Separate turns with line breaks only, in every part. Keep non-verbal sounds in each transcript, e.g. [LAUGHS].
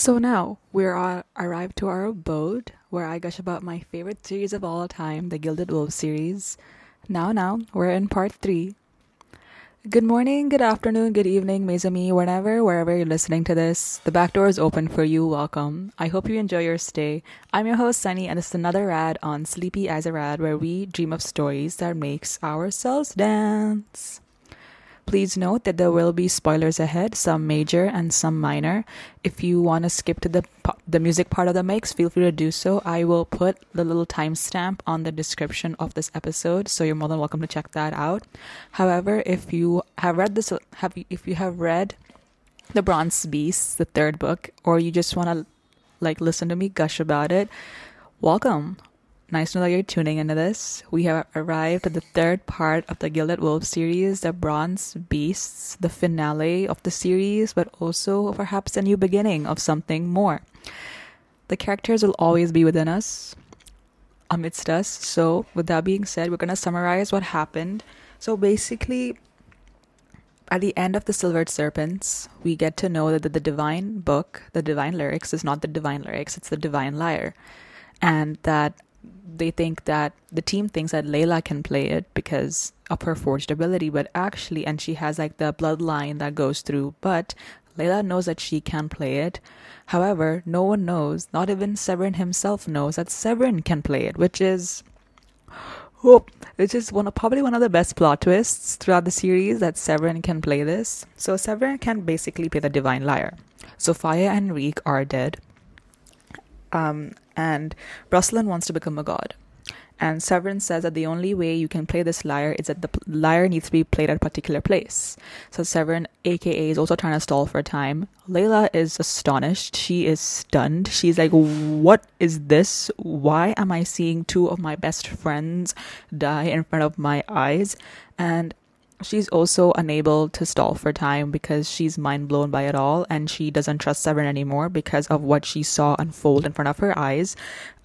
So now we're uh, arrived to our abode where I gush about my favorite series of all time, the Gilded Wolf series. Now, now, we're in part three. Good morning, good afternoon, good evening, Mezami, whenever, wherever you're listening to this. The back door is open for you. Welcome. I hope you enjoy your stay. I'm your host, Sunny, and is another rad on Sleepy Eyes Rad, where we dream of stories that makes ourselves dance. Please note that there will be spoilers ahead, some major and some minor. If you want to skip to the the music part of the mix, feel free to do so. I will put the little timestamp on the description of this episode, so you're more than welcome to check that out. However, if you have read this, have if you have read the Bronzed Beast, the third book, or you just want to like listen to me gush about it, welcome. Nice to know that you're tuning into this. We have arrived at the third part of the Gilded Wolf series, the Bronzed Beasts, the finale of the series, but also perhaps a new beginning of something more. The characters will always be within us, amidst us. So, with that being said, we're going to summarize what happened. So, basically, at the end of the Silvered Serpents, we get to know that the, the divine book, the divine lyrics, is not the divine lyrics, it's the divine lyre. And that they think that the team thinks that Layla can play it because of her forged ability, but actually, and she has like the bloodline that goes through, but Layla knows that she can play it. However, no one knows, not even Severin himself knows that Severin can play it, which is oh, which is one of probably one of the best plot twists throughout the series that Severin can play this. So Severin can basically play the divine lyre. Zofia and Reek are dead. Um, and Ruslan wants to become a god. And Severin says that the only way you can play this lyre is that the lyre needs to be played at a particular place. So Severin, aka, is also trying to stall for a time. Layla is astonished. She is stunned. She's like, What is this? Why am I seeing two of my best friends die in front of my eyes? And she's also unable to stall for time because she's mind blown by it all and she doesn't trust Severin anymore because of what she saw unfold in front of her eyes.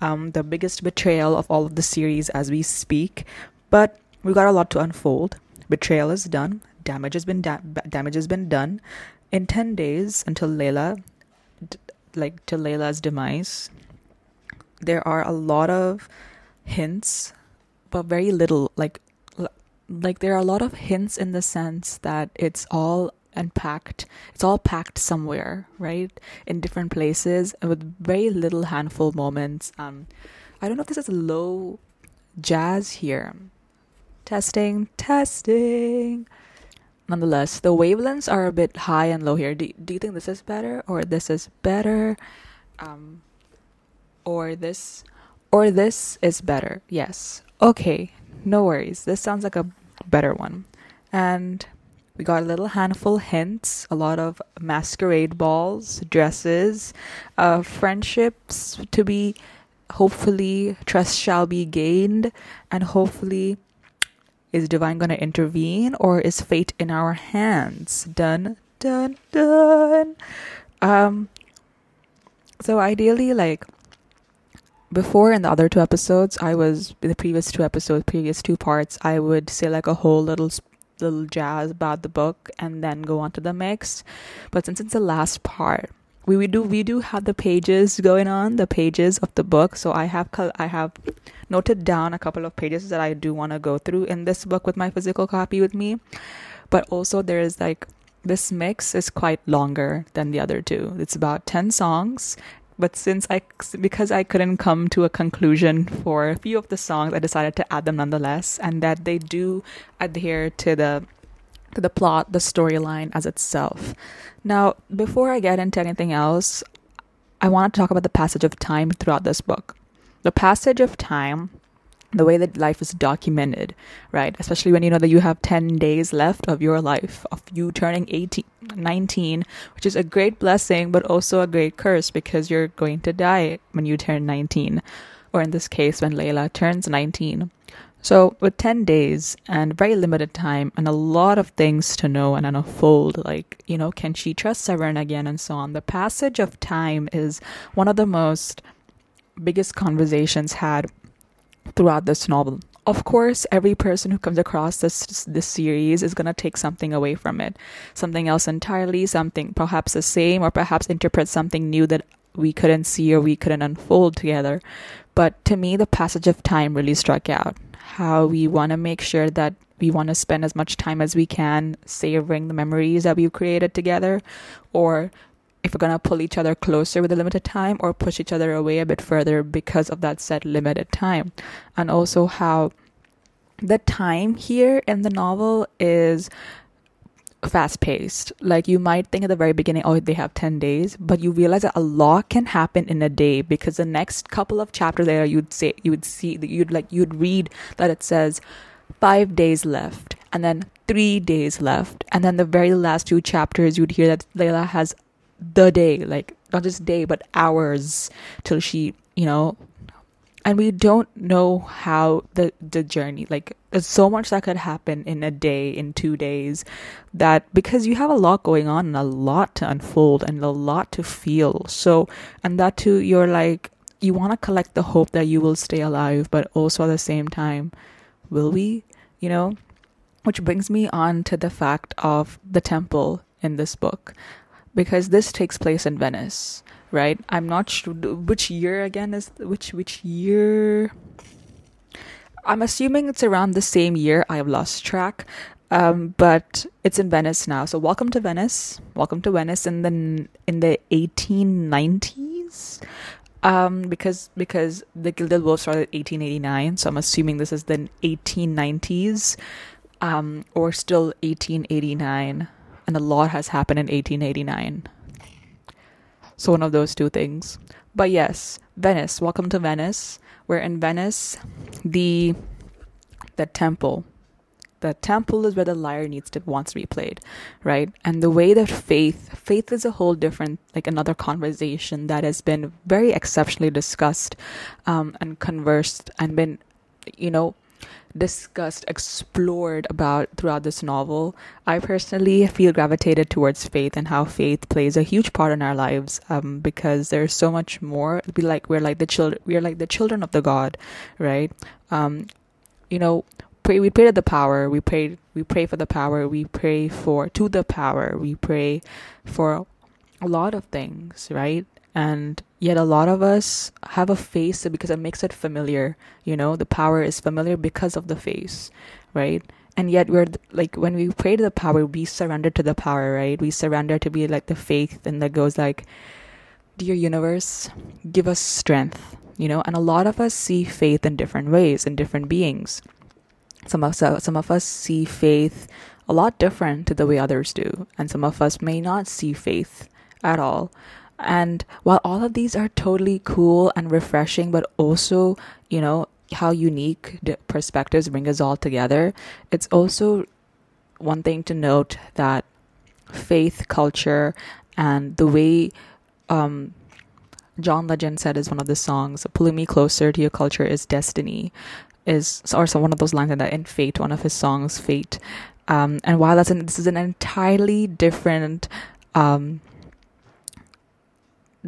Um, the biggest betrayal of all of the series as we speak. But we got a lot to unfold. Betrayal is done. Damage has been da- damage has been done. In ten days until Layla, d- like to Layla's demise, there are a lot of hints, but very little like like there are a lot of hints in the sense that it's all unpacked it's all packed somewhere right in different places with very little handful moments. Um i don't know if this is low jazz here. Testing testing. Nonetheless the wavelengths are a bit high and low here. Do, do you think this is better or this is better? Um or this or this is better? Yes. Okay no worries. This sounds like a better one. And we got a little handful hints, a lot of masquerade balls, dresses, uh, friendships to be hopefully trust shall be gained and hopefully is divine going to intervene or is fate in our hands done done done um so ideally like before in the other two episodes, I was the previous two episodes, previous two parts, I would say like a whole little little jazz about the book and then go on to the mix. But since it's the last part, we, we do we do have the pages going on, the pages of the book. So I have I have noted down a couple of pages that I do want to go through in this book with my physical copy with me. But also there is like this mix is quite longer than the other two. It's about 10 songs but since I because I couldn't come to a conclusion for a few of the songs, I decided to add them nonetheless, and that they do adhere to the to the plot, the storyline as itself. Now, before I get into anything else, I want to talk about the passage of time throughout this book. The passage of time the way that life is documented, right? Especially when you know that you have 10 days left of your life, of you turning 18, 19, which is a great blessing, but also a great curse because you're going to die when you turn 19, or in this case, when Layla turns 19. So, with 10 days and very limited time and a lot of things to know and unfold, like, you know, can she trust Severin again and so on, the passage of time is one of the most biggest conversations had throughout this novel of course, every person who comes across this this series is gonna take something away from it, something else entirely, something perhaps the same, or perhaps interpret something new that we couldn't see or we couldn't unfold together. But to me, the passage of time really struck out. How we want to make sure that we want to spend as much time as we can savoring the memories that we've created together, or if we're going to pull each other closer with a limited time or push each other away a bit further because of that set limited time. And also how the time here in the novel is fast paced. Like you might think at the very beginning, oh, they have 10 days, but you realize that a lot can happen in a day because the next couple of chapters there, you'd say, you would see you'd like, you'd read that it says five days left and then three days left. And then the very last two chapters, you'd hear that Layla has the day, like not just day, but hours till she, you know, and we don't know how the the journey like there's so much that could happen in a day in two days that because you have a lot going on and a lot to unfold and a lot to feel. So and that too you're like you want to collect the hope that you will stay alive but also at the same time will we you know? Which brings me on to the fact of the temple in this book because this takes place in Venice, right? I'm not sure which year again is which which year. I'm assuming it's around the same year. I have lost track, um, but it's in Venice now. So welcome to Venice. Welcome to Venice in the in the 1890s. Um, because because the Gilded Wolf started 1889, so I'm assuming this is the 1890s, um, or still 1889 and a lot has happened in 1889. So, one of those two things. But yes, Venice. Welcome to Venice. We're in Venice. The the temple. The temple is where the lyre needs to wants to be played, right? And the way that faith, faith is a whole different, like another conversation that has been very exceptionally discussed, um, and conversed and been, you know, discussed, explored about throughout this novel. I personally feel gravitated towards faith and how faith plays a huge part in our lives. Um, because there's so much more. We like we're like the children. We're like the children of the God, right? Um, you know, pray. We pray to the power. We pray. We pray for the power. We pray for to the power. We pray for a lot of things, right? And yet a lot of us have a face because it makes it familiar you know the power is familiar because of the face right? And yet we're like when we pray to the power we surrender to the power right? We surrender to be like the faith and that goes like dear universe give us strength you know? And a lot of us see faith in different ways in different beings. Some of us some of us see faith a lot different to the way others do. And some of us may not see faith at all and while all of these are totally cool and refreshing, but also, you know, how unique perspectives bring us all together, it's also one thing to note that faith, culture, and the way um, John Legend said is one of the songs, pulling me closer to your culture is destiny, is or so one of those lines in that in Fate, one of his songs, Fate. Um, and while that's an, this is an entirely different um,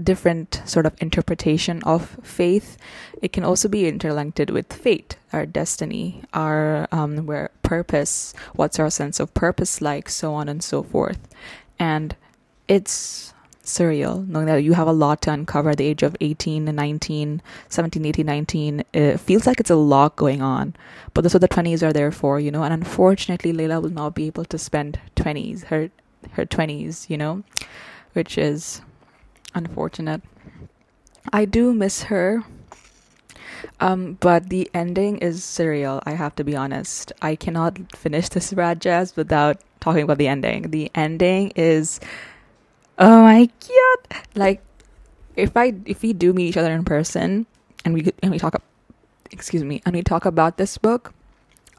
different sort of interpretation of faith. It can also be interlinked with fate, our destiny, our um, where purpose, what's our sense of purpose like, so on and so forth. And it's surreal knowing that you have a lot to uncover at the age of 18 and 19 17 18 19 it feels like it's a lot going on but that's what the 20s are there for you know and unfortunately layla will not be able to spend 20s her her 20s you know which is unfortunate. I do miss her. Um, but the ending is surreal, I have to be honest. I cannot finish this Rad Jazz without talking about the ending. The ending is oh my god. Like if I if we do meet each other in person and we and we talk excuse me, and we talk about this book,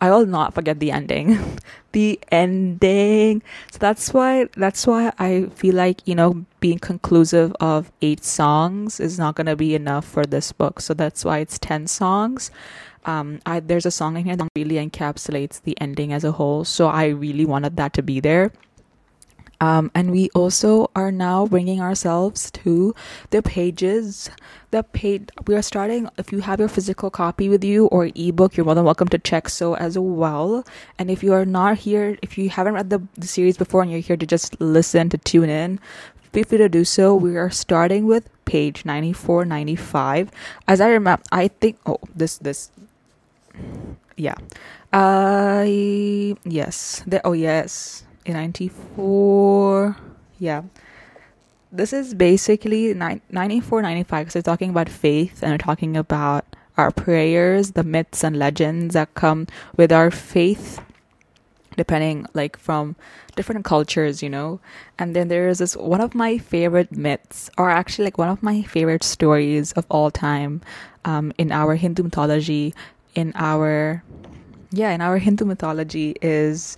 I will not forget the ending. [LAUGHS] the ending. So that's why that's why I feel like, you know, being conclusive of 8 songs is not to be enough for this book. So that's why it's 10 songs. Um I there's a song in here that really encapsulates the ending as a whole. So I really wanted that to be there. Um, and we also are now bringing ourselves to the pages. The page we are starting. If you have your physical copy with you or ebook, you're more than welcome to check so as well. And if you are not here, if you haven't read the, the series before and you're here to just listen to tune in, feel free to do so. We are starting with page 94, 95. As I remember, I think. Oh, this this. Yeah. Uh. Yes. The, oh yes 94 yeah. This is basically 94 95 because they're talking about faith and they're talking about our prayers the myths and legends that come with our faith depending like from different cultures you know? And then there is this one of my favorite myths or actually like one of my favorite stories of all time um, in our hindu mythology in our yeah in our hindu mythology is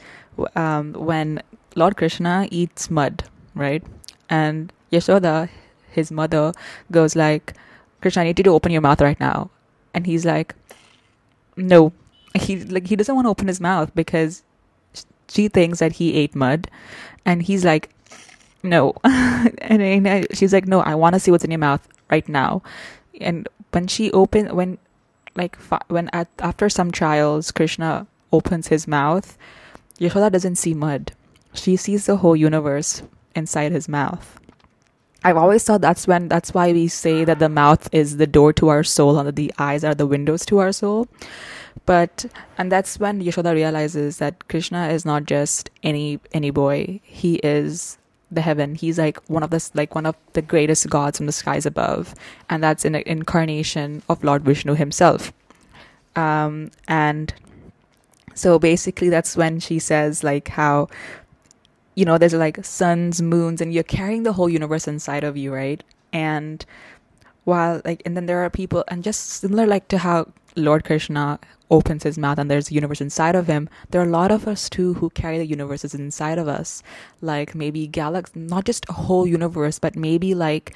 um, when Lord Krishna eats mud, right? And Yashoda, his mother, goes like, Krishna, I need you to open your mouth right now. And he's like, no. He like he doesn't want to open his mouth because she thinks that he ate mud, and he's like, no. [LAUGHS] and, and she's like, no, I want to see what's in your mouth right now. And when she open when like when at after some trials, Krishna opens his mouth Yashoda doesn't see mud. She sees the whole universe inside his mouth. I've always thought that's when that's why we say that the mouth is the door to our soul and that the eyes are the windows to our soul. But and that's when Yashoda realizes that Krishna is not just any any boy. He is the heaven. He's like one of the like one of the greatest gods from the skies above, and that's an incarnation of Lord Vishnu himself. Um, and so basically, that's when she says, like, how, you know, there's like suns, moons, and you're carrying the whole universe inside of you, right? And while, like, and then there are people, and just similar, like, to how Lord Krishna opens his mouth and there's a universe inside of him, there are a lot of us too who carry the universes inside of us. Like, maybe galaxies, not just a whole universe, but maybe like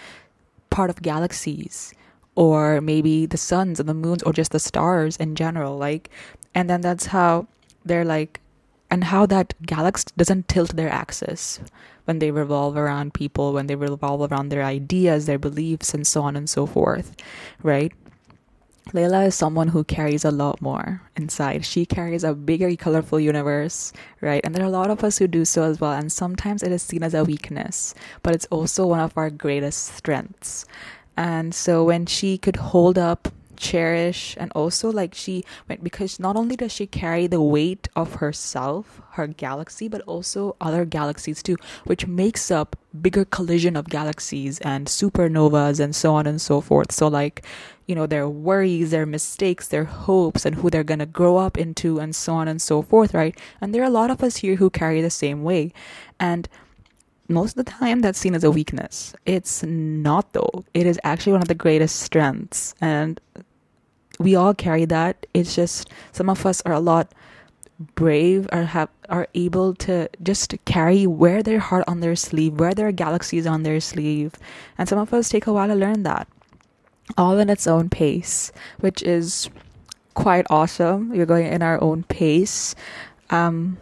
part of galaxies or maybe the suns and the moons or just the stars in general like and then that's how they're like and how that galaxy doesn't tilt their axis when they revolve around people, when they revolve around their ideas, their beliefs, and so on and so forth, right? Layla is someone who carries a lot more inside. She carries a bigger, colorful universe, right? And there are a lot of us who do so as well. And sometimes it is seen as a weakness, but it's also one of our greatest strengths. And so when she could hold up cherish and also like she went because not only does she carry the weight of herself her galaxy but also other galaxies too which makes up bigger collision of galaxies and supernovas and so on and so forth. So like you know their worries their mistakes their hopes and who they're going to grow up into and so on and so forth right? And there are a lot of us here who carry the same way. And most of the time that's seen as a weakness. It's not though. It is actually one of the greatest strengths and we all carry that. It's just some of us are a lot brave or have are able to just carry wear their heart on their sleeve, wear their galaxies on their sleeve. And some of us take a while to learn that. All in its own pace, which is quite awesome. We're going in our own pace. Um,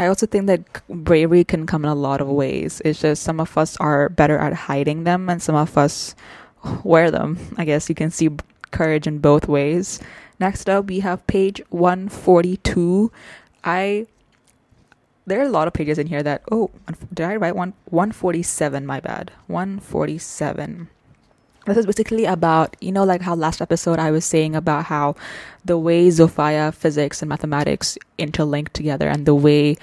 I also think that bravery can come in a lot of ways. It's just some of us are better at hiding them, and some of us wear them. I guess you can see courage in both ways. Next up, we have page 142. I there are a lot of pages in here that oh did I write one 147 my bad 147 this is basically about you know like how last episode i was saying about how the way zofia physics and mathematics interlink together and the way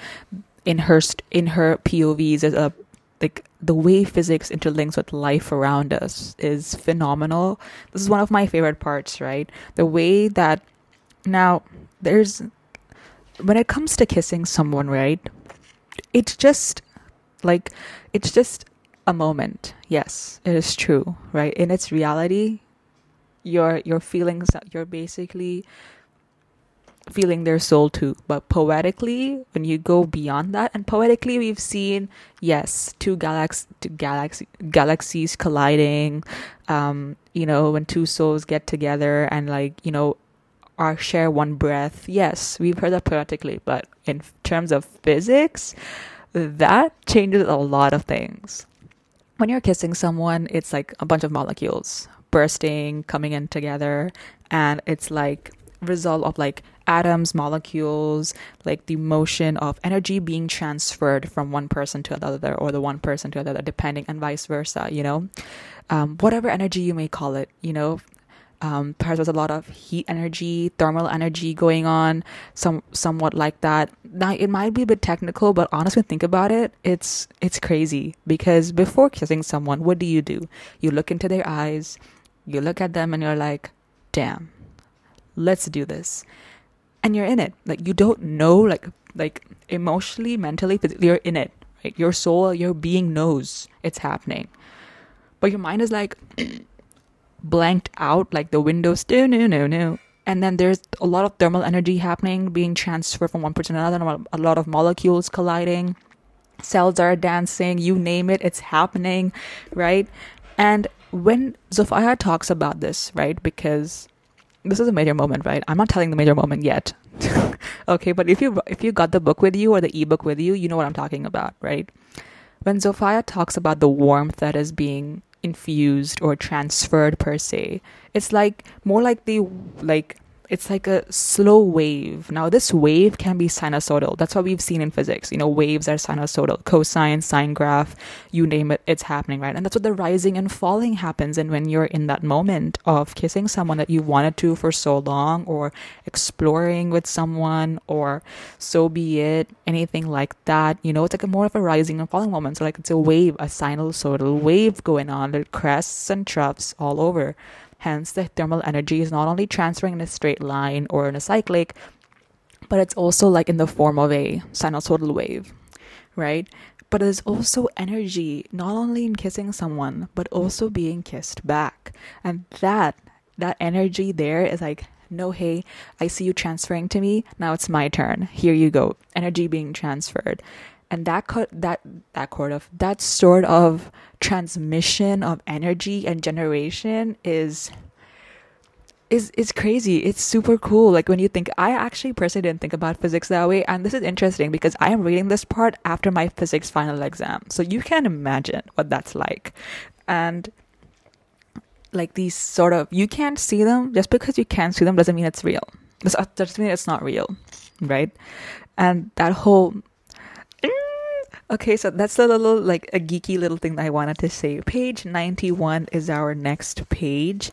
in her in her povs is a like the way physics interlinks with life around us is phenomenal. This is one of my favorite parts right? The way that now there's when it comes to kissing someone right it's just like it's just a moment. Yes, it is true, right? In its reality, your your feelings you're basically feeling their soul too. But poetically, when you go beyond that, and poetically, we've seen yes, two galax two galaxy galaxies colliding. Um, you know, when two souls get together and like you know, are share one breath. Yes, we've heard that poetically, but in terms of physics, that changes a lot of things. When you're kissing someone, it's like a bunch of molecules bursting, coming in together, and it's like result of like atoms, molecules, like the motion of energy being transferred from one person to another or the one person to another, depending and vice versa, you know? Um, whatever energy you may call it, you know, um, perhaps there's a lot of heat energy, thermal energy going on, some somewhat like that. Now it might be a bit technical, but honestly, think about it, it's it's crazy because before kissing someone, what do you do? You look into their eyes, you look at them, and you're like, "Damn, let's do this," and you're in it. Like you don't know, like like emotionally, mentally, physically, you're in it. Right? Your soul, your being knows it's happening, but your mind is like. Blanked out like the windows no no no no and then there's a lot of thermal energy happening being transferred from one person to another a lot of molecules colliding. Cells are dancing you name it it's happening right? And when Zofia talks about this right because this is a major moment right? I'm not telling the major moment yet. [LAUGHS] Okay but if you if you got the book with you or the ebook with you you know what i'm talking about right? When Zofia talks about the warmth that is being infused or transferred per se. It's like more like the like it's like a slow wave. Now, this wave can be sinusoidal. That's what we've seen in physics. You know, waves are sinusoidal, cosine, sine graph, you name it, it's happening, right? And that's what the rising and falling happens. And when you're in that moment of kissing someone that you wanted to for so long, or exploring with someone, or so be it, anything like that, you know, it's like a more of a rising and falling moment. So, like, it's a wave, a sinusoidal wave going on, the crests and troughs all over. Hence, the thermal energy is not only transferring in a straight line or in a cyclic, but it's also like in the form of a sinusoidal wave, right? But there's also energy, not only in kissing someone, but also being kissed back. And that, that energy there is like, no, hey, I see you transferring to me. Now it's my turn. Here you go. Energy being transferred and that co- that that sort of that sort of transmission of energy and generation is is is crazy. It's super cool. Like when you think I actually personally didn't think about physics that way and this is interesting because I am reading this part after my physics final exam. So you can imagine what that's like. And like these sort of you can't see them just because you can't see them doesn't mean it's real. Doesn't mean it's not real, right? And that whole Okay, so that's a little like a geeky little thing that I wanted to say. Page 91 is our next page.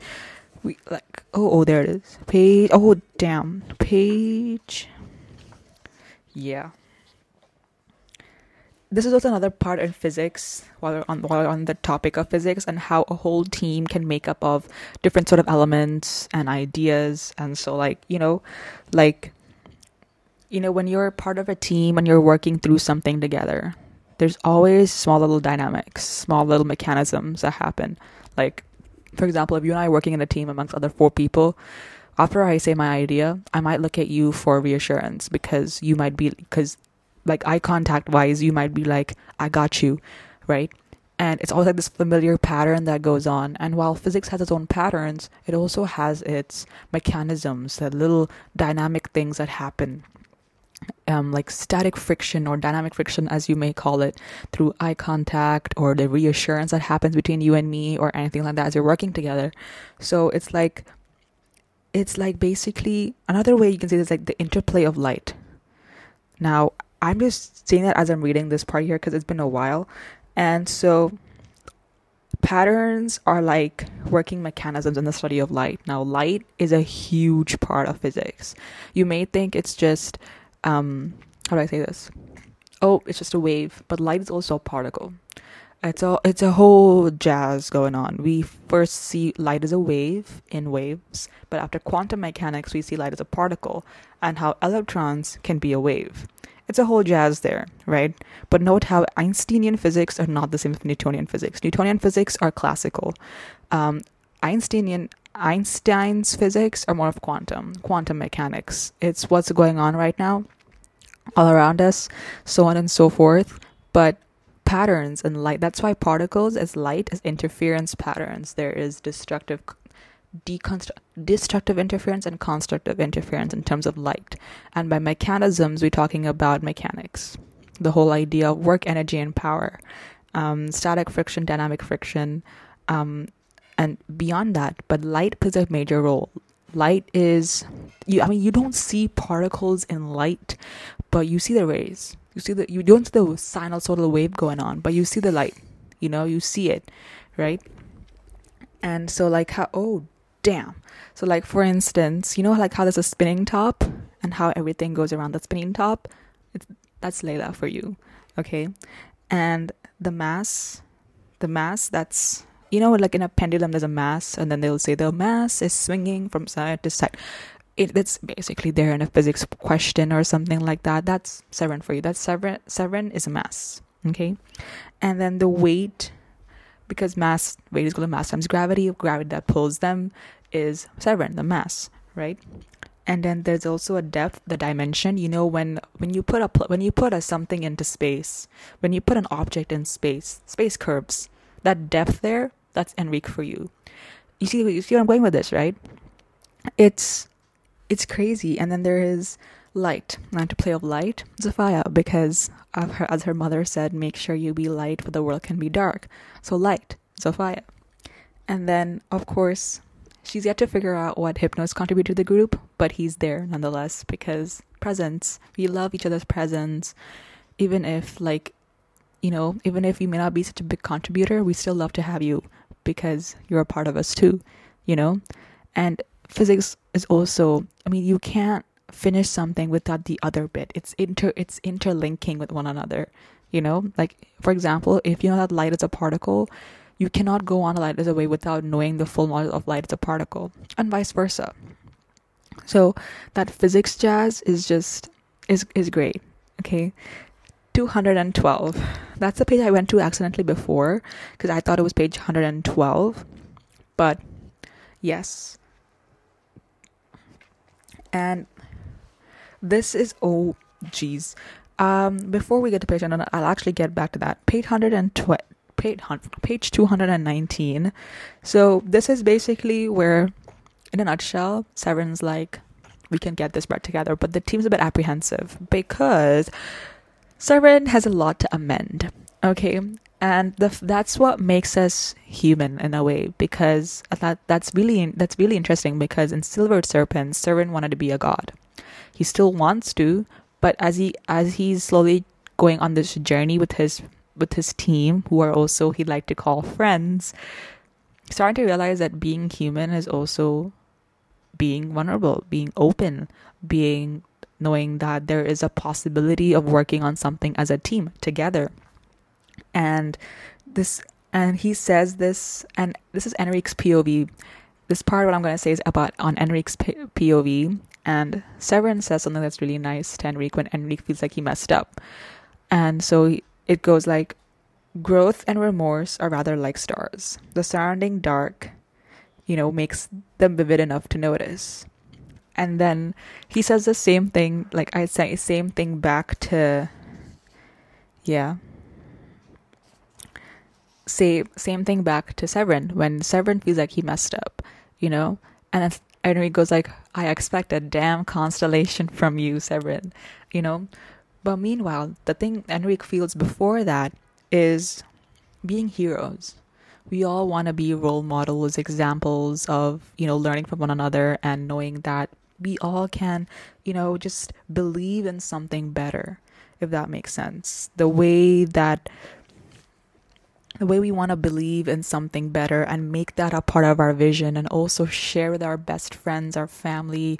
We like oh oh there it is. Page oh damn. Page Yeah. This is also another part in physics while we're on while we're on the topic of physics and how a whole team can make up of different sort of elements and ideas and so like, you know, like you know when you're part of a team and you're working through something together there's always small little dynamics, small little mechanisms that happen. Like, for example, if you and I are working in a team amongst other four people, after I say my idea, I might look at you for reassurance because you might be, because like eye contact wise, you might be like, I got you, right? And it's always like this familiar pattern that goes on. And while physics has its own patterns, it also has its mechanisms, the little dynamic things that happen um, like static friction or dynamic friction, as you may call it, through eye contact or the reassurance that happens between you and me or anything like that as you're working together. So it's like, it's like basically another way you can say this like the interplay of light. Now, I'm just saying that as I'm reading this part here because it's been a while. And so patterns are like working mechanisms in the study of light. Now, light is a huge part of physics. You may think it's just um how do I say this? Oh, it's just a wave, but light is also a particle. It's a it's a whole jazz going on. We first see light as a wave in waves, but after quantum mechanics, we see light as a particle, and how electrons can be a wave. It's a whole jazz there, right? But note how Einsteinian physics are not the same as Newtonian physics. Newtonian physics are classical. Um, Einsteinian Einstein's physics are more of quantum, quantum mechanics. It's what's going on right now all around us, so on and so forth. But patterns and light, that's why particles as light as interference patterns. There is destructive deconstruct destructive interference and constructive interference in terms of light. And by mechanisms we're talking about mechanics. the whole idea of work, energy, and power, um, static friction, dynamic friction, um, and beyond that. But light plays a major role. Light is, you. I mean, you don't see particles in light, but you see the rays. You see the you don't see the sinusoidal wave going on, but you see the light. You know, you see it, right? And so, like, how? Oh, damn. So, like, for instance, you know, like how there's a spinning top and how everything goes around the spinning top. It's, that's Layla for you, okay? And the mass, the mass that's you know, like in a pendulum, there's a mass, and then they'll say the mass is swinging from side to side. It, it's basically there in a physics question or something like that. That's Severin for you. That's Severin. Severin is a mass. Okay, and then the weight, because mass weight is equal to mass times gravity. Gravity that pulls them is Severin, the mass, right? And then there's also a depth, the dimension. You know, when when you put a when you put a something into space, when you put an object in space, space curves. That depth there that's Enrique for you. You see, you see where I'm going with this, right? It's it's crazy, and then there is light. And to play of light, Zofia, because of her, as her mother said, make sure you be light, for the world can be dark. So light, Zofia. And then, of course, she's yet to figure out what Hypnos contributed to the group, but he's there nonetheless because presence. We love each other's presence, even if like, you know, even if you may not be such a big contributor, we still love to have you because you're a part of us too, you know? And physics is also, I mean, you can't finish something without the other bit. It's inter it's interlinking with one another, you know? Like for example, if you know that light is a particle, you cannot go on a light as a way without knowing the full model of light as a particle, and vice versa. So that physics jazz is just is is great. Okay. 212. That's the page I went to accidentally before because I thought it was page 112. But yes. And this is oh geez. Um before we get to page I'll actually get back to that. Page 112 page, page 219. So this is basically where in a nutshell, Severin's like we can get this back together, but the team's a bit apprehensive because Severin has a lot to amend. Okay, and the, that's what makes us human in a way because that that's really that's really interesting because in Silvered Serpent, Severin wanted to be a god. He still wants to, but as he as he's slowly going on this journey with his with his team, who are also he'd like to call friends, starting to realize that being human is also being vulnerable, being open, being knowing that there is a possibility of working on something as a team together. And this and he says this and this is Enrique's POV. This part what I'm going to say is about on Enrique's POV and Severin says something that's really nice to Enrique when Enrique feels like he messed up. And so it goes like growth and remorse are rather like stars. The surrounding dark, you know, makes them vivid enough to notice and then he says the same thing like i say same thing back to yeah say same thing back to Severin when Severin feels like he messed up, you know, and Enrique goes like, "I expect a damn constellation from you, Severin," you know. But meanwhile, the thing Enrique feels before that is being heroes. We all want to be role models, examples of you know learning from one another and knowing that we all can, you know, just believe in something better, if that makes sense. The way that the way we want to believe in something better and make that a part of our vision and also share with our best friends, our family,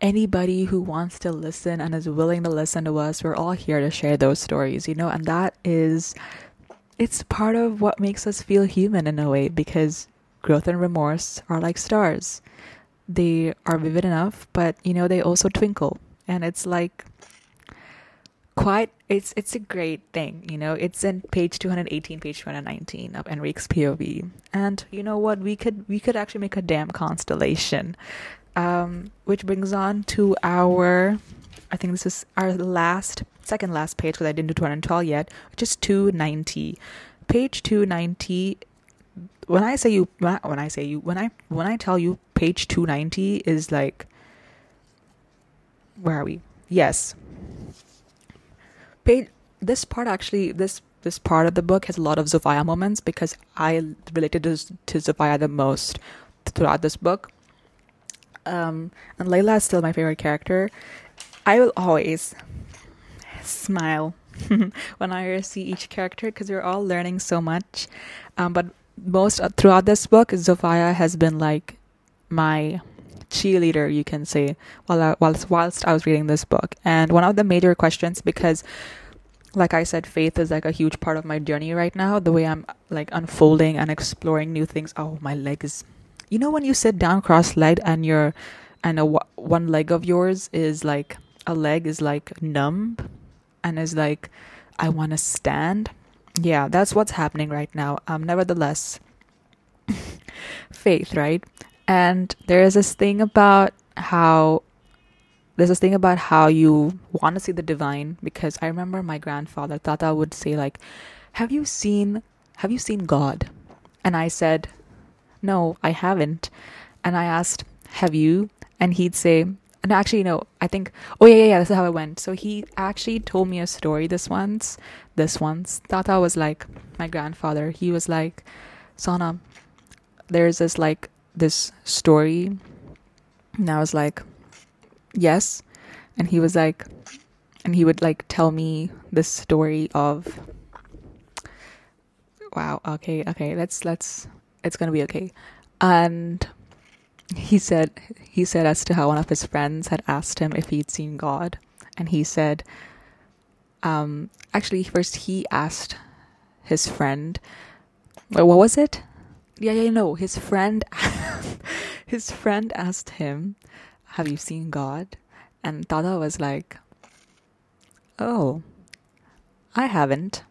anybody who wants to listen and is willing to listen to us. We're all here to share those stories, you know, and that is it's part of what makes us feel human in a way because growth and remorse are like stars they are vivid enough, but you know they also twinkle, and it's like quite it's it's a great thing you know? It's in page 218 page 219 of enrique's pov and you know what? We could we could actually make a damn constellation um which brings on to our i think this is our last second last page because i didn't do 212 yet which is 290 page 290 when I say you when I say you when I when I tell you page 290 is like where are we? Yes. Page this part actually this this part of the book has a lot of Zofia moments because I related to, to Zofia the most throughout this book. Um, and Layla is still my favorite character. I will always smile [LAUGHS] when I see each character because we're all learning so much. Um, but most uh, throughout this book, Zofia has been like my cheerleader, you can say, while I, whilst whilst I was reading this book. And one of the major questions, because like I said, faith is like a huge part of my journey right now. The way I'm like unfolding and exploring new things. Oh, my leg is. You know when you sit down cross-legged and your and a one leg of yours is like a leg is like numb and is like I want to stand. Yeah, that's what's happening right now. Um nevertheless [LAUGHS] faith, right? And there is this thing about how there's this thing about how you want to see the divine because I remember my grandfather Tata would say like, "Have you seen have you seen God?" And I said, "No, I haven't." And I asked, "Have you?" And he'd say, and actually no, I think oh yeah yeah yeah, this is how it went. So he actually told me a story this once. This once. Tata was like my grandfather. He was like, "Sana, there's this like this story." And I was like, yes and he was like and he would like tell me this story of wow okay okay let's let's it's gonna be okay and he said he said as to how one of his friends had asked him if he'd seen god and he said um actually first he asked his friend what was it yeah yeah no his friend [LAUGHS] his friend asked him have you seen God? And Tata was like, Oh, I haven't.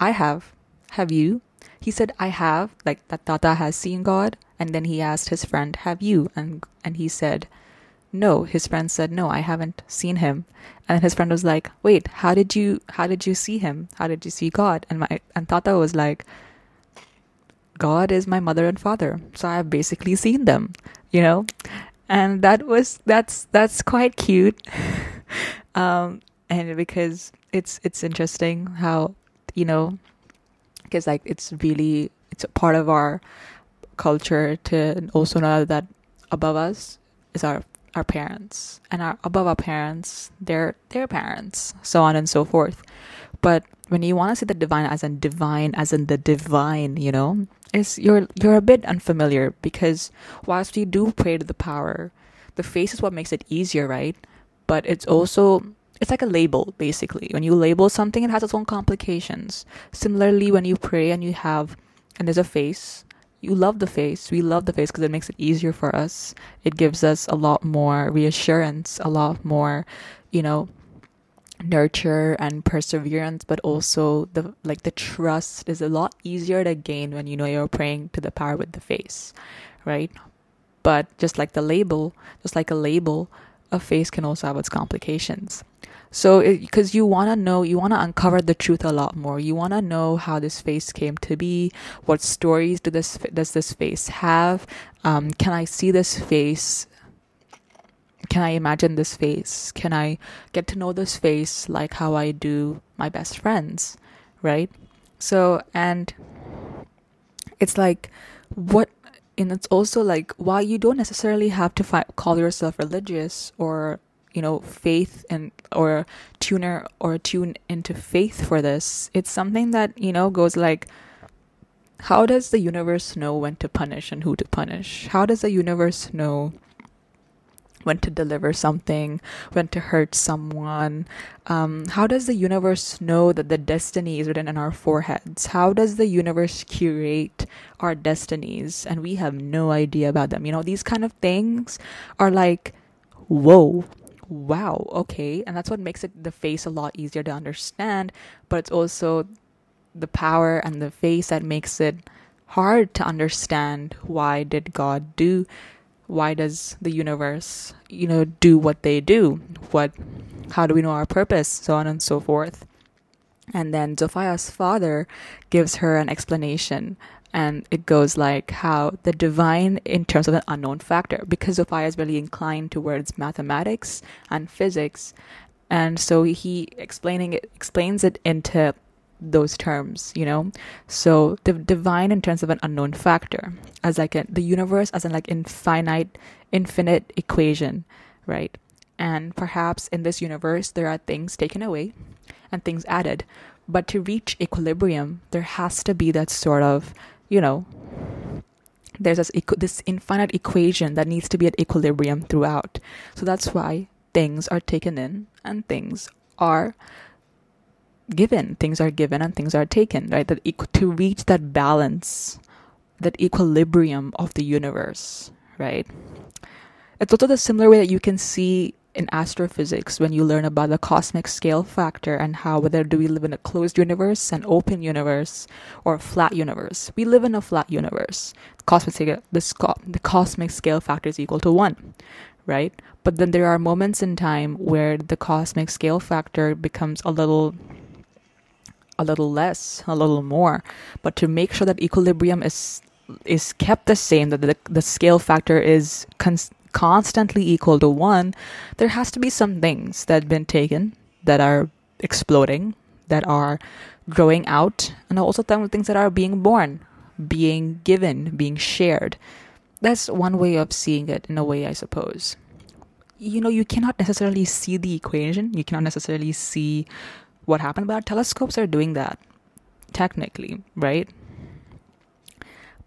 I have. Have you? He said, I have, like that Tata has seen God. And then he asked his friend, Have you? And and he said, No. His friend said, No, I haven't seen him. And his friend was like, Wait, how did you how did you see him? How did you see God? And my and Tata was like, God is my mother and father. So I've basically seen them, you know? and that was that's that's quite cute [LAUGHS] um and because it's it's interesting how you know because like it's really it's a part of our culture to also know that above us is our our parents and our above our parents their their parents so on and so forth but when you want to see the divine as in divine as in the divine you know is you're you're a bit unfamiliar because whilst we do pray to the power, the face is what makes it easier, right? But it's also it's like a label basically. When you label something, it has its own complications. Similarly, when you pray and you have and there's a face, you love the face. We love the face because it makes it easier for us. It gives us a lot more reassurance, a lot more, you know, nurture and perseverance but also the like the trust is a lot easier to gain when you know you're praying to the power with the face right but just like the label just like a label a face can also have its complications so because you want to know you want to uncover the truth a lot more you want to know how this face came to be what stories do this does this face have um, can i see this face can I imagine this face? Can I get to know this face like how I do my best friends? Right? So, and it's like, what, and it's also like, why you don't necessarily have to fi- call yourself religious or, you know, faith and, or tuner or tune into faith for this, it's something that, you know, goes like, how does the universe know when to punish and who to punish? How does the universe know when to deliver something, when to hurt someone. Um, how does the universe know that the destiny is written in our foreheads? How does the universe curate our destinies and we have no idea about them? You know, these kind of things are like, whoa, wow, okay. And that's what makes it the face a lot easier to understand, but it's also the power and the face that makes it hard to understand why did God do why does the universe you know do what they do? What how do we know our purpose? So on and so forth. And then Zofia's father gives her an explanation and it goes like how the divine in terms of an unknown factor because Zofia is really inclined towards mathematics and physics and so he explaining it explains it into those terms you know? So the divine in terms of an unknown factor as like a, the universe as an like infinite infinite equation right? And perhaps in this universe there are things taken away and things added but to reach equilibrium there has to be that sort of you know there's this, this infinite equation that needs to be at equilibrium throughout. So that's why things are taken in and things are given. Things are given and things are taken right? That to reach that balance that equilibrium of the universe right? It's also the similar way that you can see in astrophysics when you learn about the cosmic scale factor and how whether do we live in a closed universe an open universe or a flat universe. We live in a flat universe. Cosmic scale, the, the cosmic scale factor is equal to 1 right? But then there are moments in time where the cosmic scale factor becomes a little a little less, a little more. But to make sure that equilibrium is is kept the same, that the, the scale factor is con- constantly equal to one, there has to be some things that have been taken that are exploding, that are growing out, and also some things that are being born, being given, being shared. That's one way of seeing it, in a way, I suppose. You know, you cannot necessarily see the equation, you cannot necessarily see what happened, but telescopes are doing that technically, right?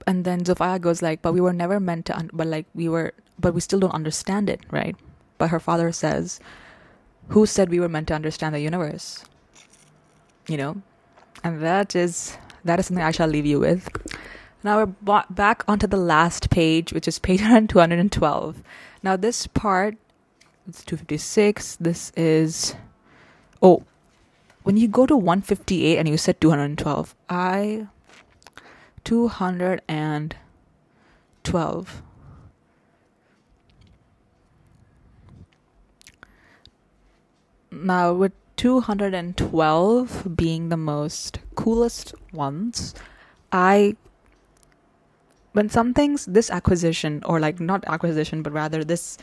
And then Zofia goes like, "But we were never meant to, un- but like we were, but we still don't understand it, right?" But her father says, "Who said we were meant to understand the universe?" You know, and that is that is something I shall leave you with. Now we're b- back onto the last page, which is page [LAUGHS] 212. Now this part, it's 256. This is, oh, when you go to 158 and you said 212, I 212 now with 212 being the most coolest ones i when some things this acquisition or like not acquisition but rather this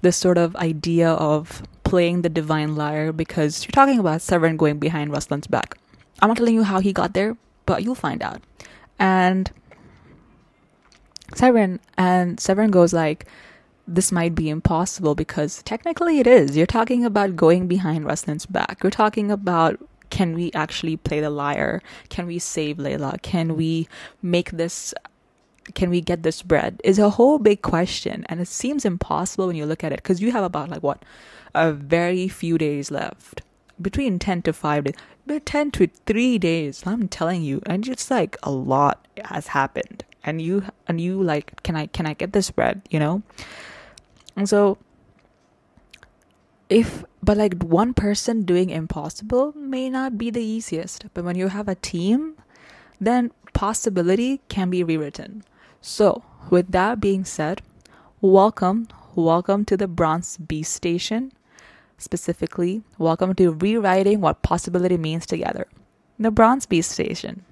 this sort of idea of playing the divine lyre because you're talking about Severin going behind Ruslan's back. I'm not telling you how he got there, but you'll find out. And Severin and Severin goes like, this might be impossible because technically it is. You're talking about going behind Ruslan's back. You're talking about can we actually play the lyre? Can we save Laila? Can we make this can we get this bread is a whole big question and it seems impossible when you look at it because you have about like what a very few days left. Between 10 to 5 days but 10 to 3 days i'm telling you. And it's like a lot has happened. And you and you like can i can i get this bread you know? And so if but like one person doing impossible may not be the easiest. But when you have a team then possibility can be rewritten. So, with that being said, welcome, welcome to the Bronzed Beast Station. Specifically, welcome to rewriting what possibility means together. The Bronzed Beast Station.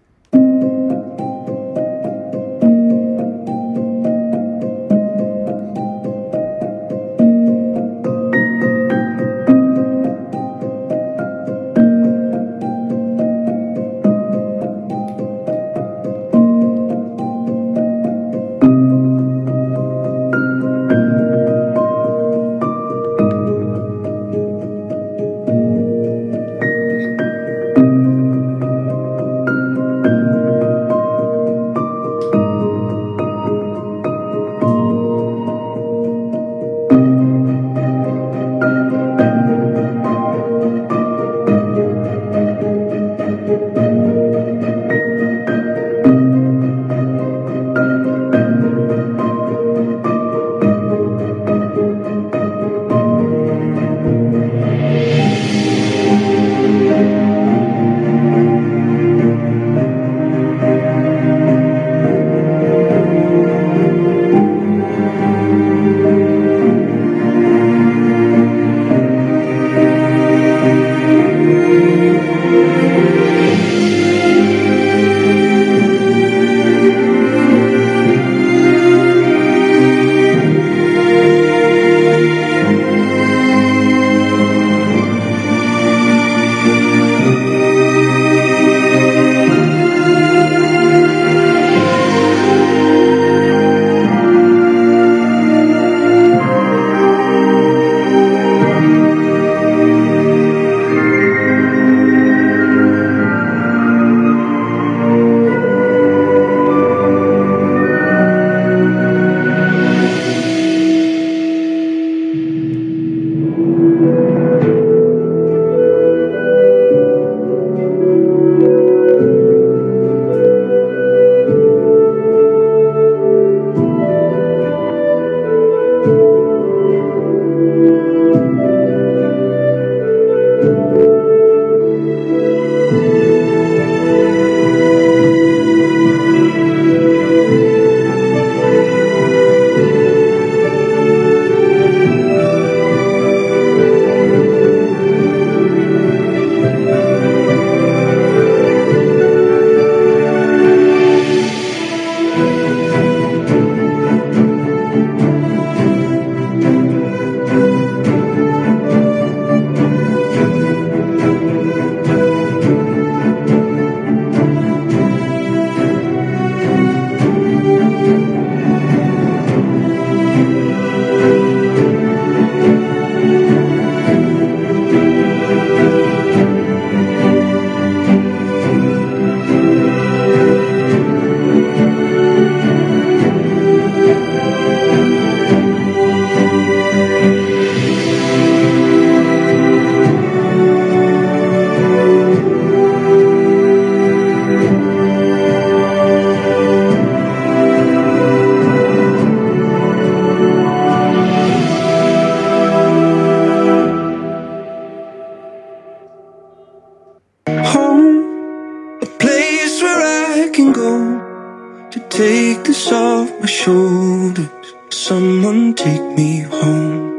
can go to take this off my shoulders. Someone take me home.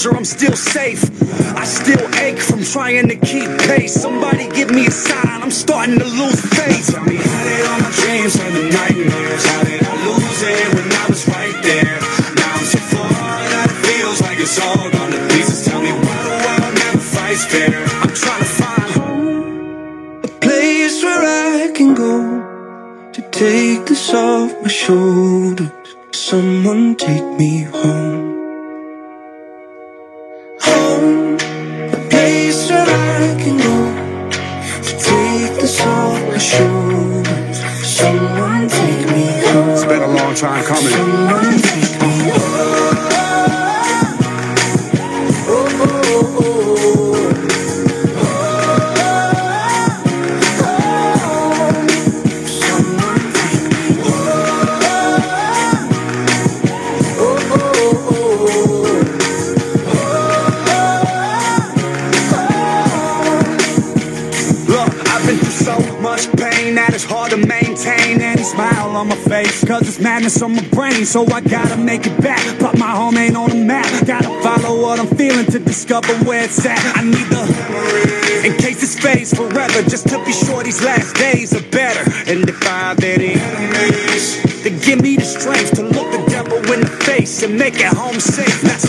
exposure, I'm still safe. I still ache from trying to keep pace. Somebody give me a sign, I'm starting to lose faith. Tell me how did all my dreams and the night.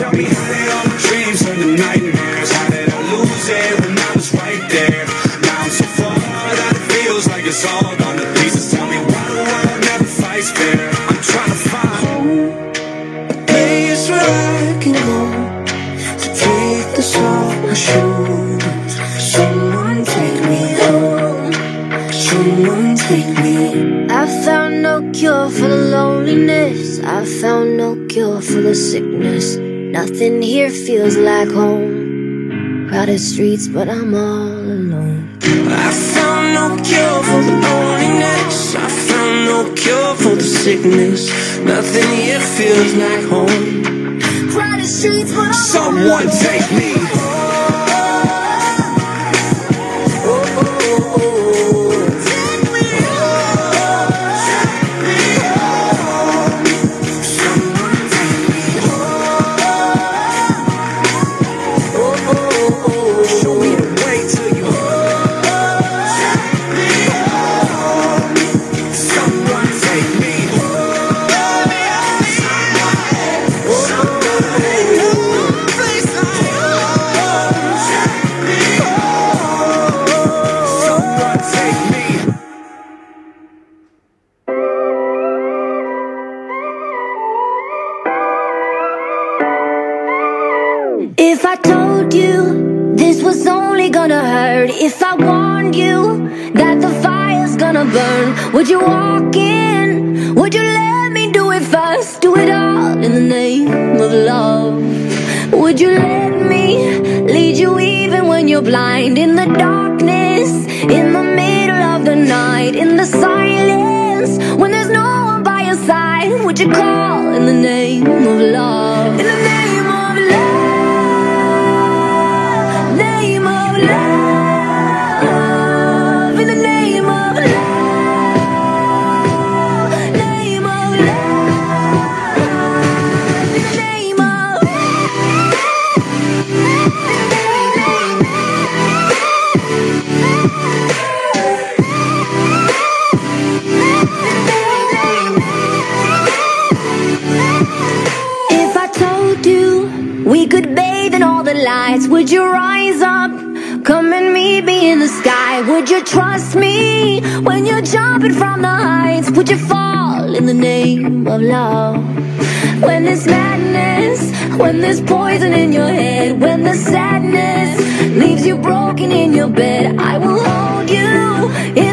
tell me how
Nothing here feels like home. Crowded streets, but I'm all alone.
I found no cure for the loneliness. I found no cure for the sickness. Nothing here feels like home.
Crowded streets, but I'm
Someone take me.
trust me when you're jumping from the heights? Would you fall in the name of love? When there's madness, when there's poison in your head, when the sadness leaves you broken in your bed, I will hold you.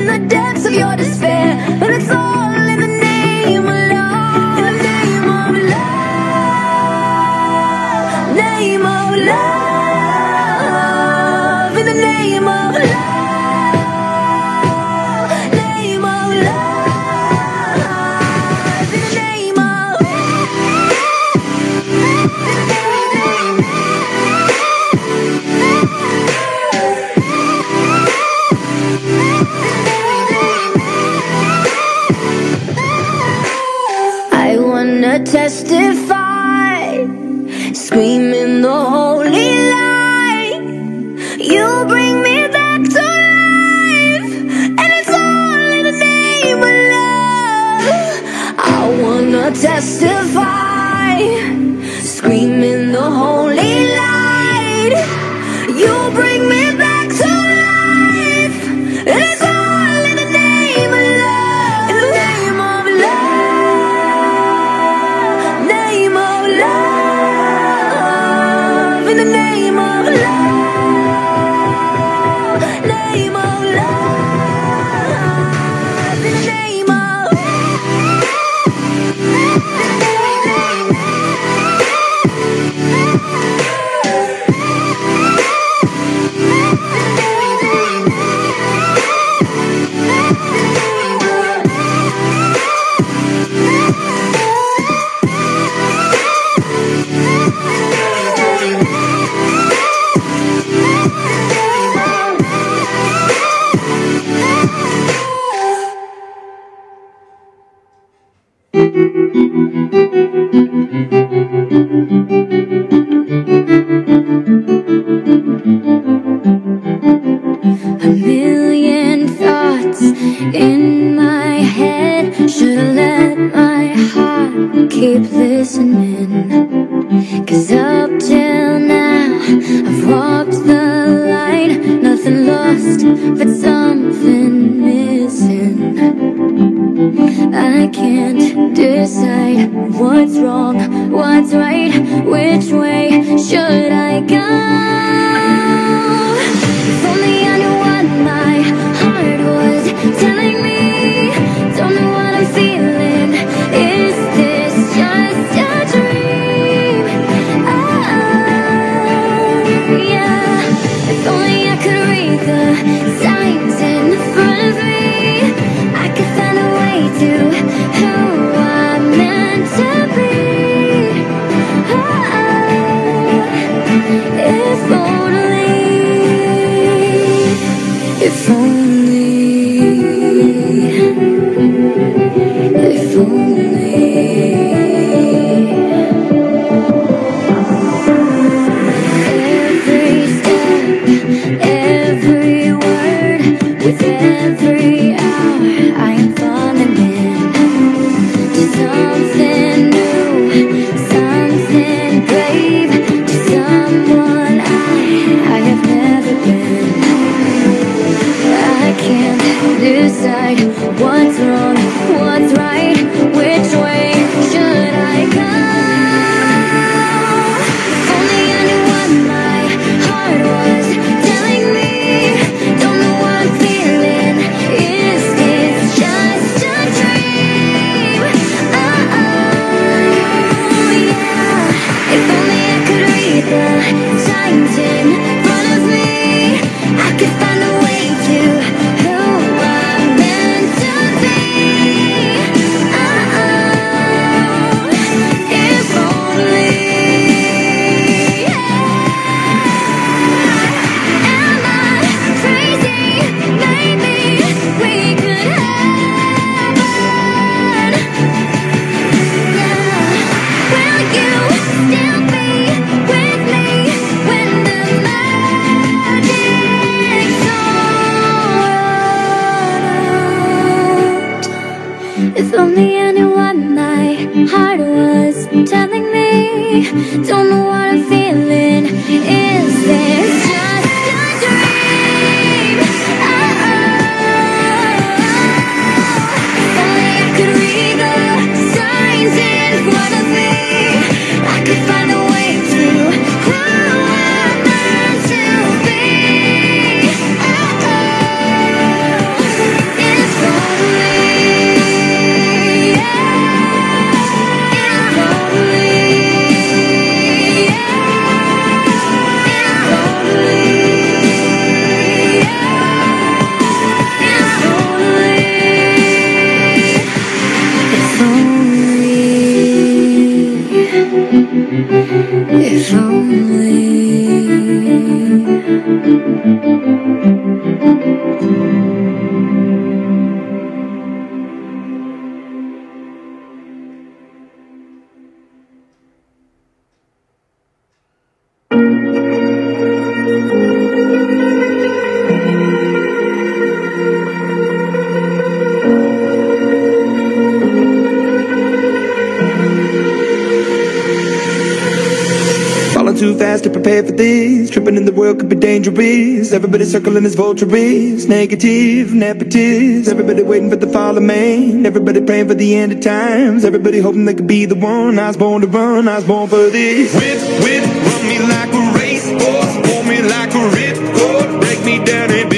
Fast to prepare for this Tripping in the world could be dangerous. Everybody circling as vultures. Negative, nepotist. Everybody waiting for the fall of man. Everybody praying for the end of times. Everybody hoping they could be the one. I was born to run, I was born for this.
Whip, whip, run me like a racehorse Pull me like a ripcord. Break me down and build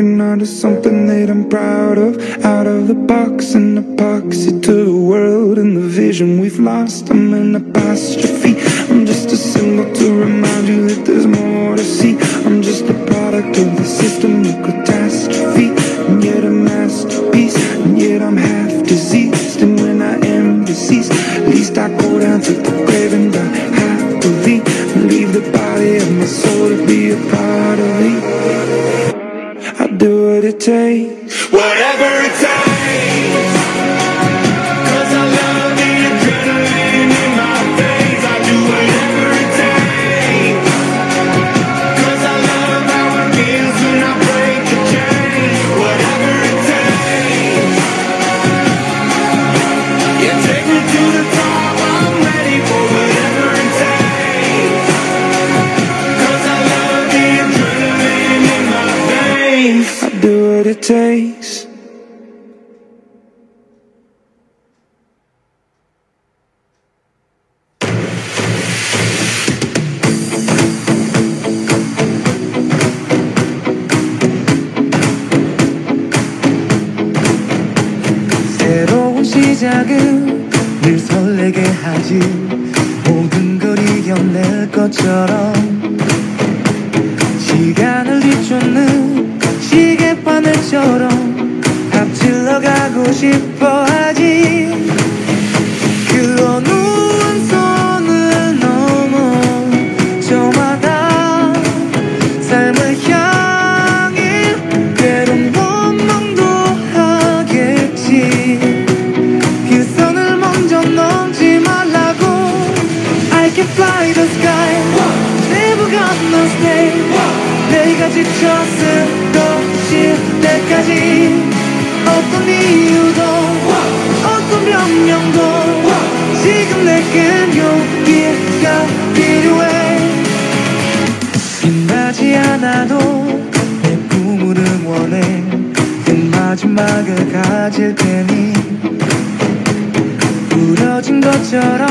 working on something that I'm proud of. Out of the box, an epoxy to the world And the vision we've lost, I'm an apostrophe. I'm just a symbol to remind you that there's more to see. I'm just a product of the system of catastrophe. And yet a masterpiece, and yet I'm half diseased. And when I am deceased, at least I go down to the grave and die happily. And leave the body of my soul to be a part of me it takes
Whatever it takes
가질 테니. 부러진 것처럼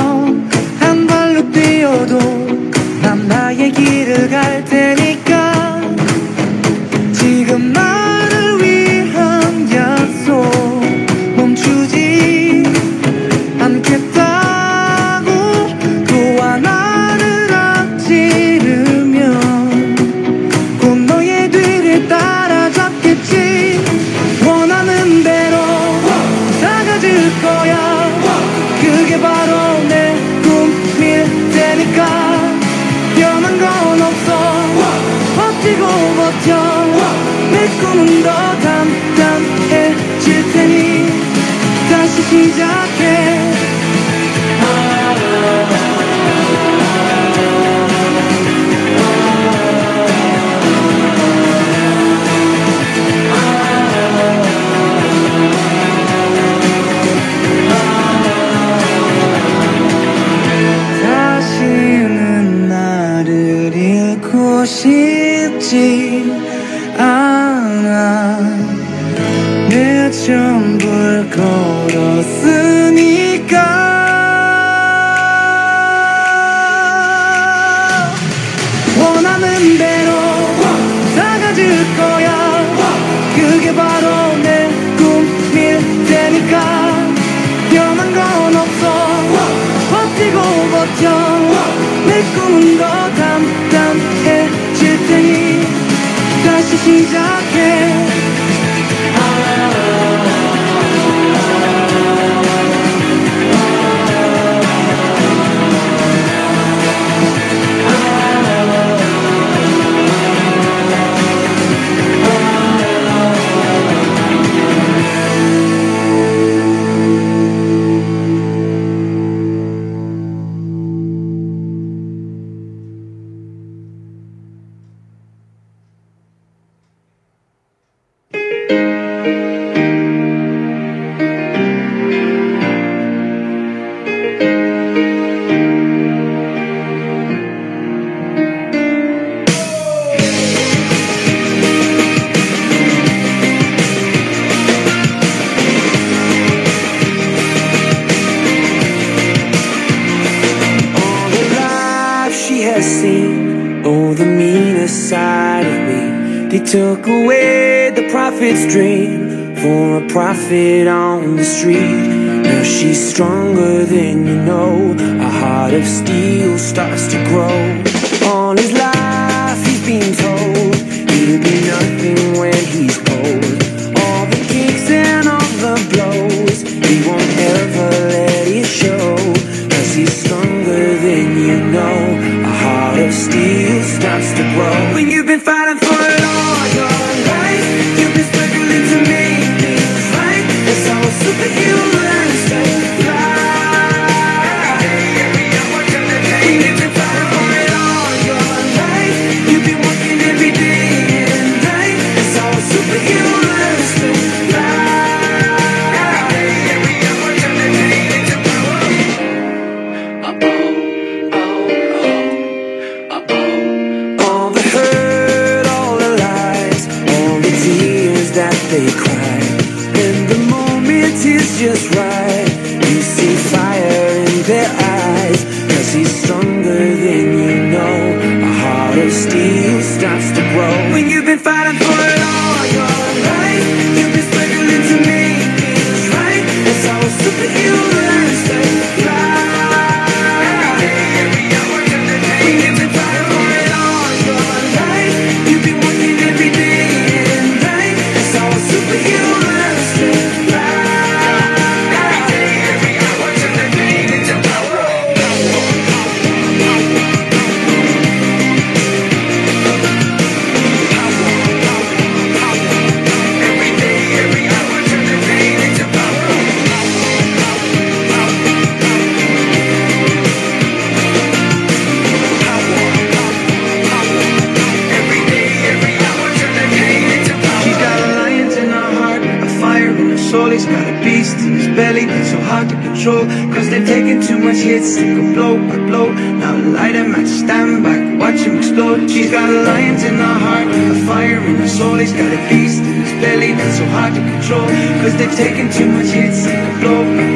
in
his soul He's got a beast in his belly that's so hard to control. Cause they've taken too much hits
and
the blow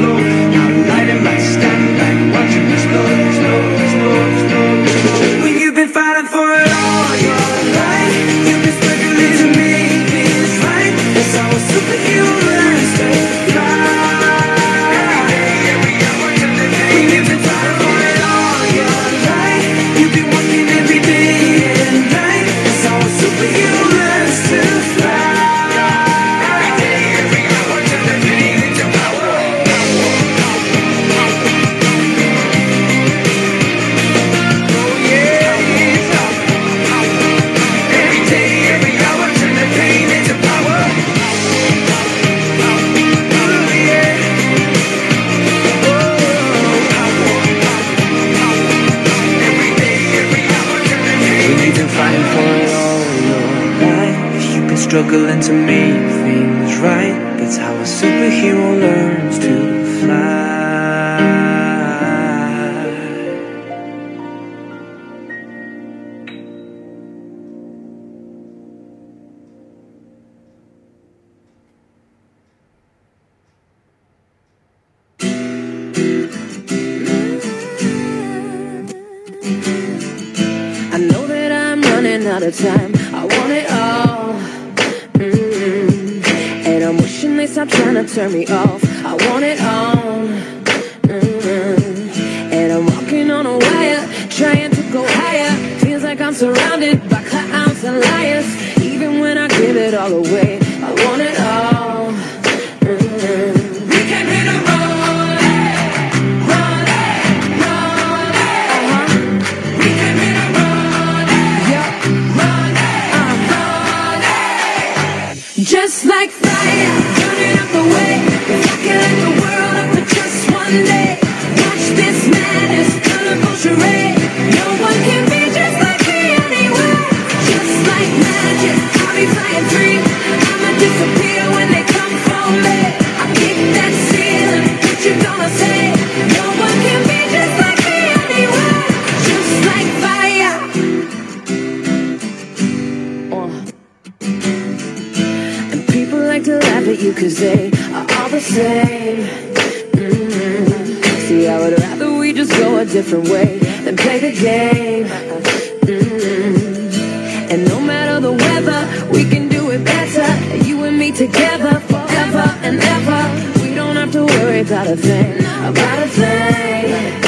I know that I'm running out of time. I want it all. Mm -hmm. And I'm wishing they stop trying to turn me off. I want it all. Mm -hmm. And I'm walking on a wire, trying to go higher. Feels like I'm surrounded by clowns and liars. Even when I give it all away, I want it all. Cause they are all the same. Mm-hmm. See, I would rather we just go a different way Than play the game. Mm-hmm. And no matter the weather We can do it better. You and me together Forever and ever. We don't have to worry about a thing About a thing.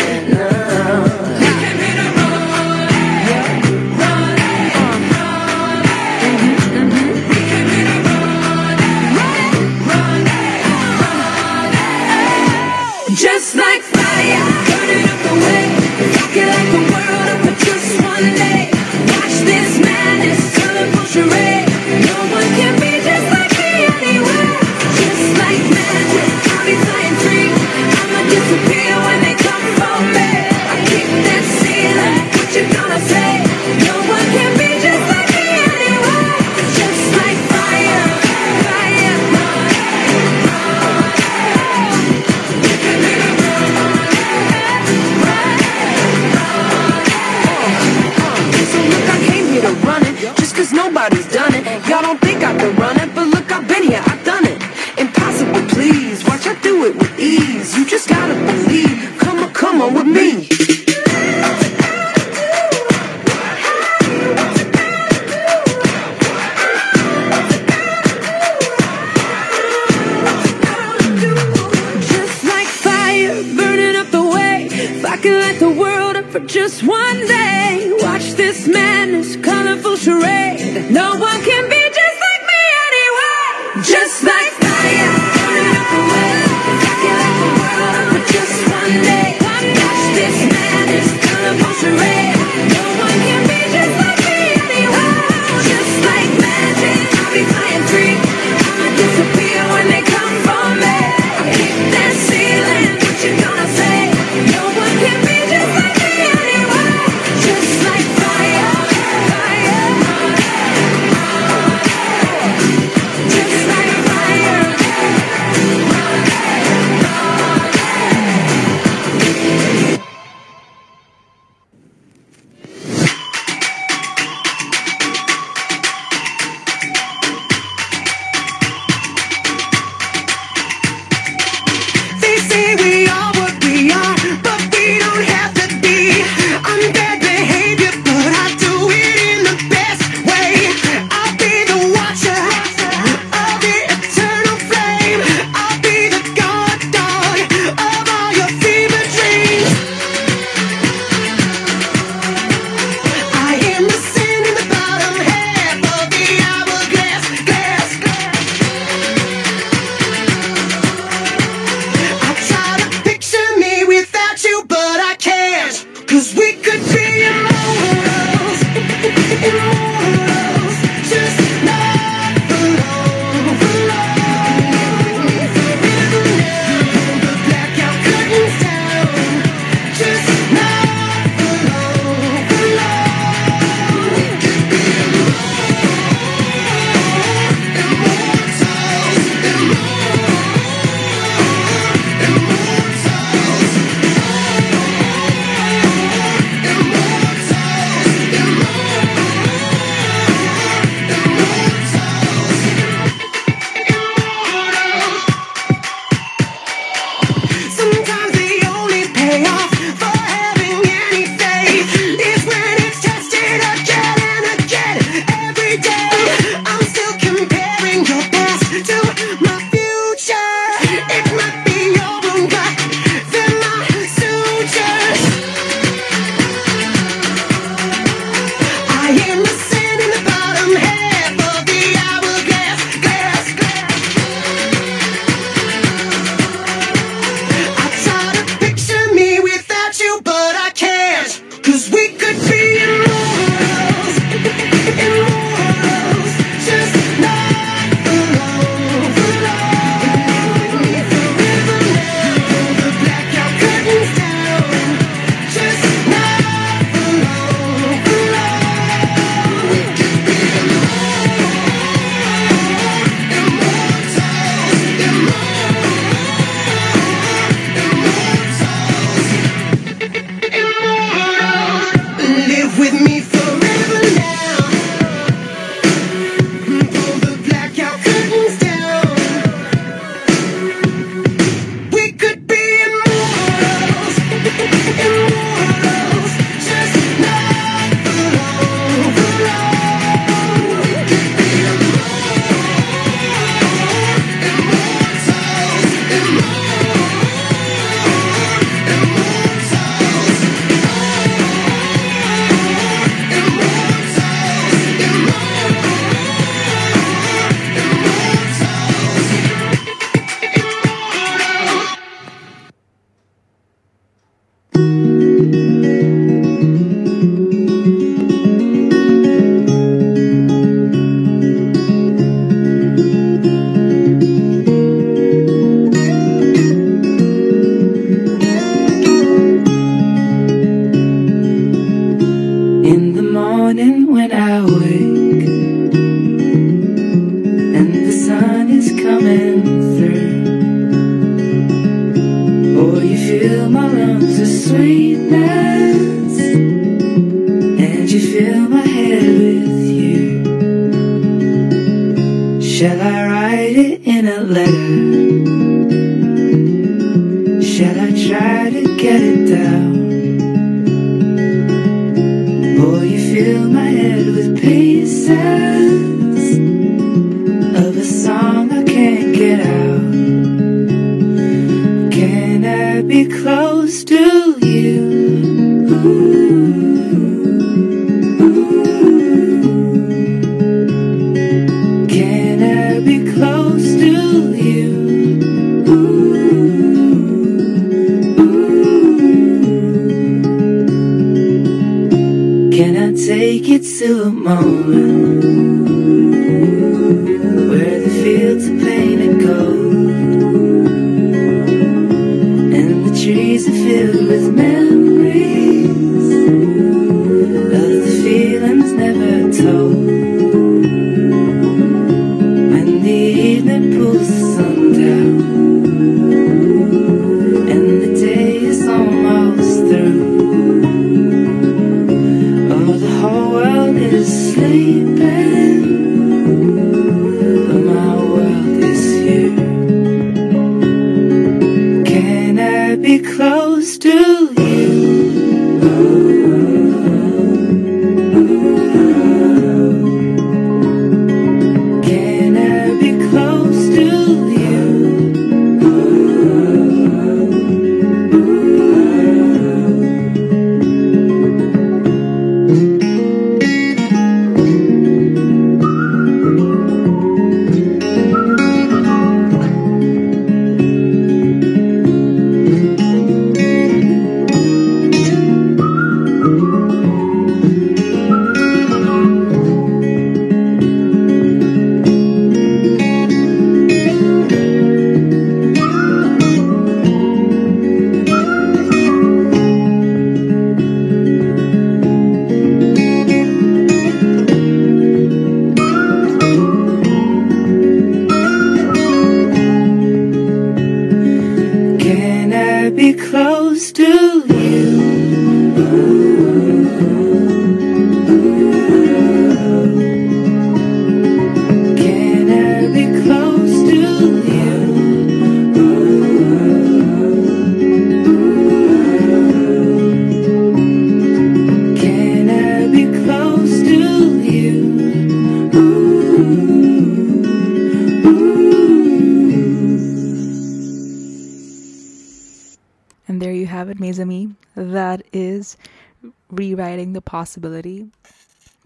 Possibility,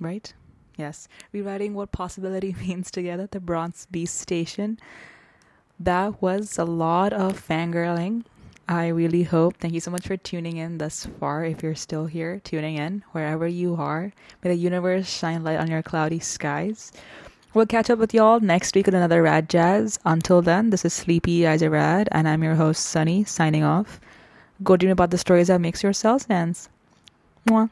right? Yes, rewriting what possibility [LAUGHS] means together at the Bronzed Beast Station. That was a lot of fangirling. I really hope. Thank you so much for tuning in thus far. If you're still here, tuning in, wherever you are, may the universe shine light on your cloudy skies. We'll catch up with y'all next week with another Rad Jazz. Until then, this is Sleepy Eyes Rad, and I'm your host, Sunny, signing off. Go dream about the stories that makes your cells dance. Mwah.